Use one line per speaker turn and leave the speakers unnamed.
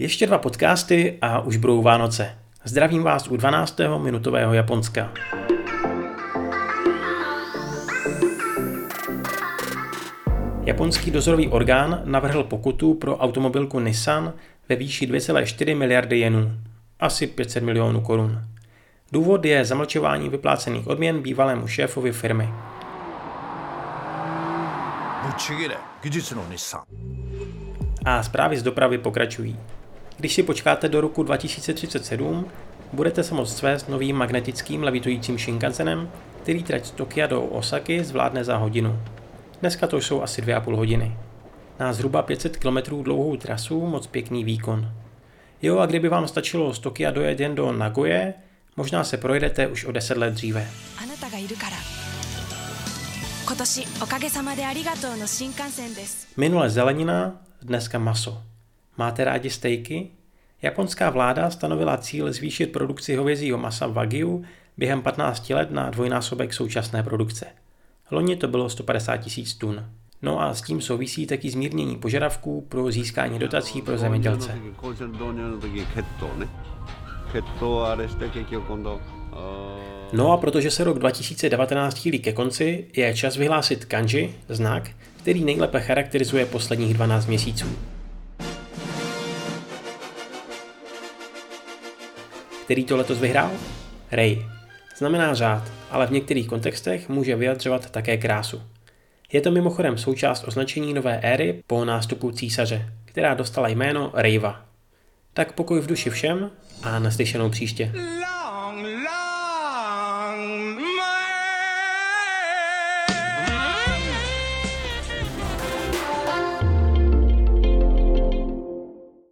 Ještě dva podcasty a už budou Vánoce. Zdravím vás u 12. minutového Japonska. Japonský dozorový orgán navrhl pokutu pro automobilku Nissan ve výši 2,4 miliardy jenů, asi 500 milionů korun. Důvod je zamlčování vyplácených odměn bývalému šéfovi firmy. A zprávy z dopravy pokračují. Když si počkáte do roku 2037, budete se moct svést novým magnetickým levitujícím Shinkansenem, který trať z Tokia do Osaky zvládne za hodinu. Dneska to jsou asi 2,5 hodiny. Na zhruba 500 km dlouhou trasu moc pěkný výkon. Jo a kdyby vám stačilo z Tokia dojet jen do Nagoje, možná se projedete už o 10 let dříve. Minule zelenina, dneska maso. Máte rádi stejky? Japonská vláda stanovila cíl zvýšit produkci hovězího masa Wagyu během 15 let na dvojnásobek současné produkce. Loni to bylo 150 tisíc tun. No a s tím souvisí taky zmírnění požadavků pro získání dotací pro zemědělce. No a protože se rok 2019 chýlí ke konci, je čas vyhlásit kanji, znak, který nejlépe charakterizuje posledních 12 měsíců. Který to letos vyhrál? Ray. Znamená řád, ale v některých kontextech může vyjadřovat také krásu. Je to mimochodem součást označení nové éry po nástupu císaře, která dostala jméno Rejva. Tak pokoj v duši všem a naslyšenou příště.